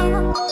啊。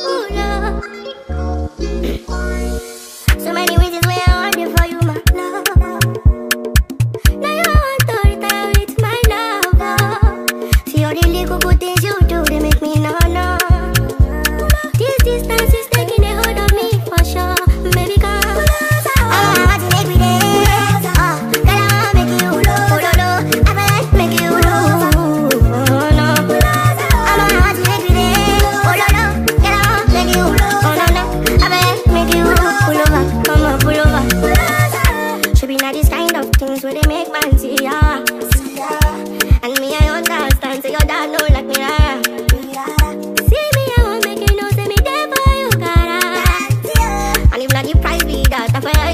Tak.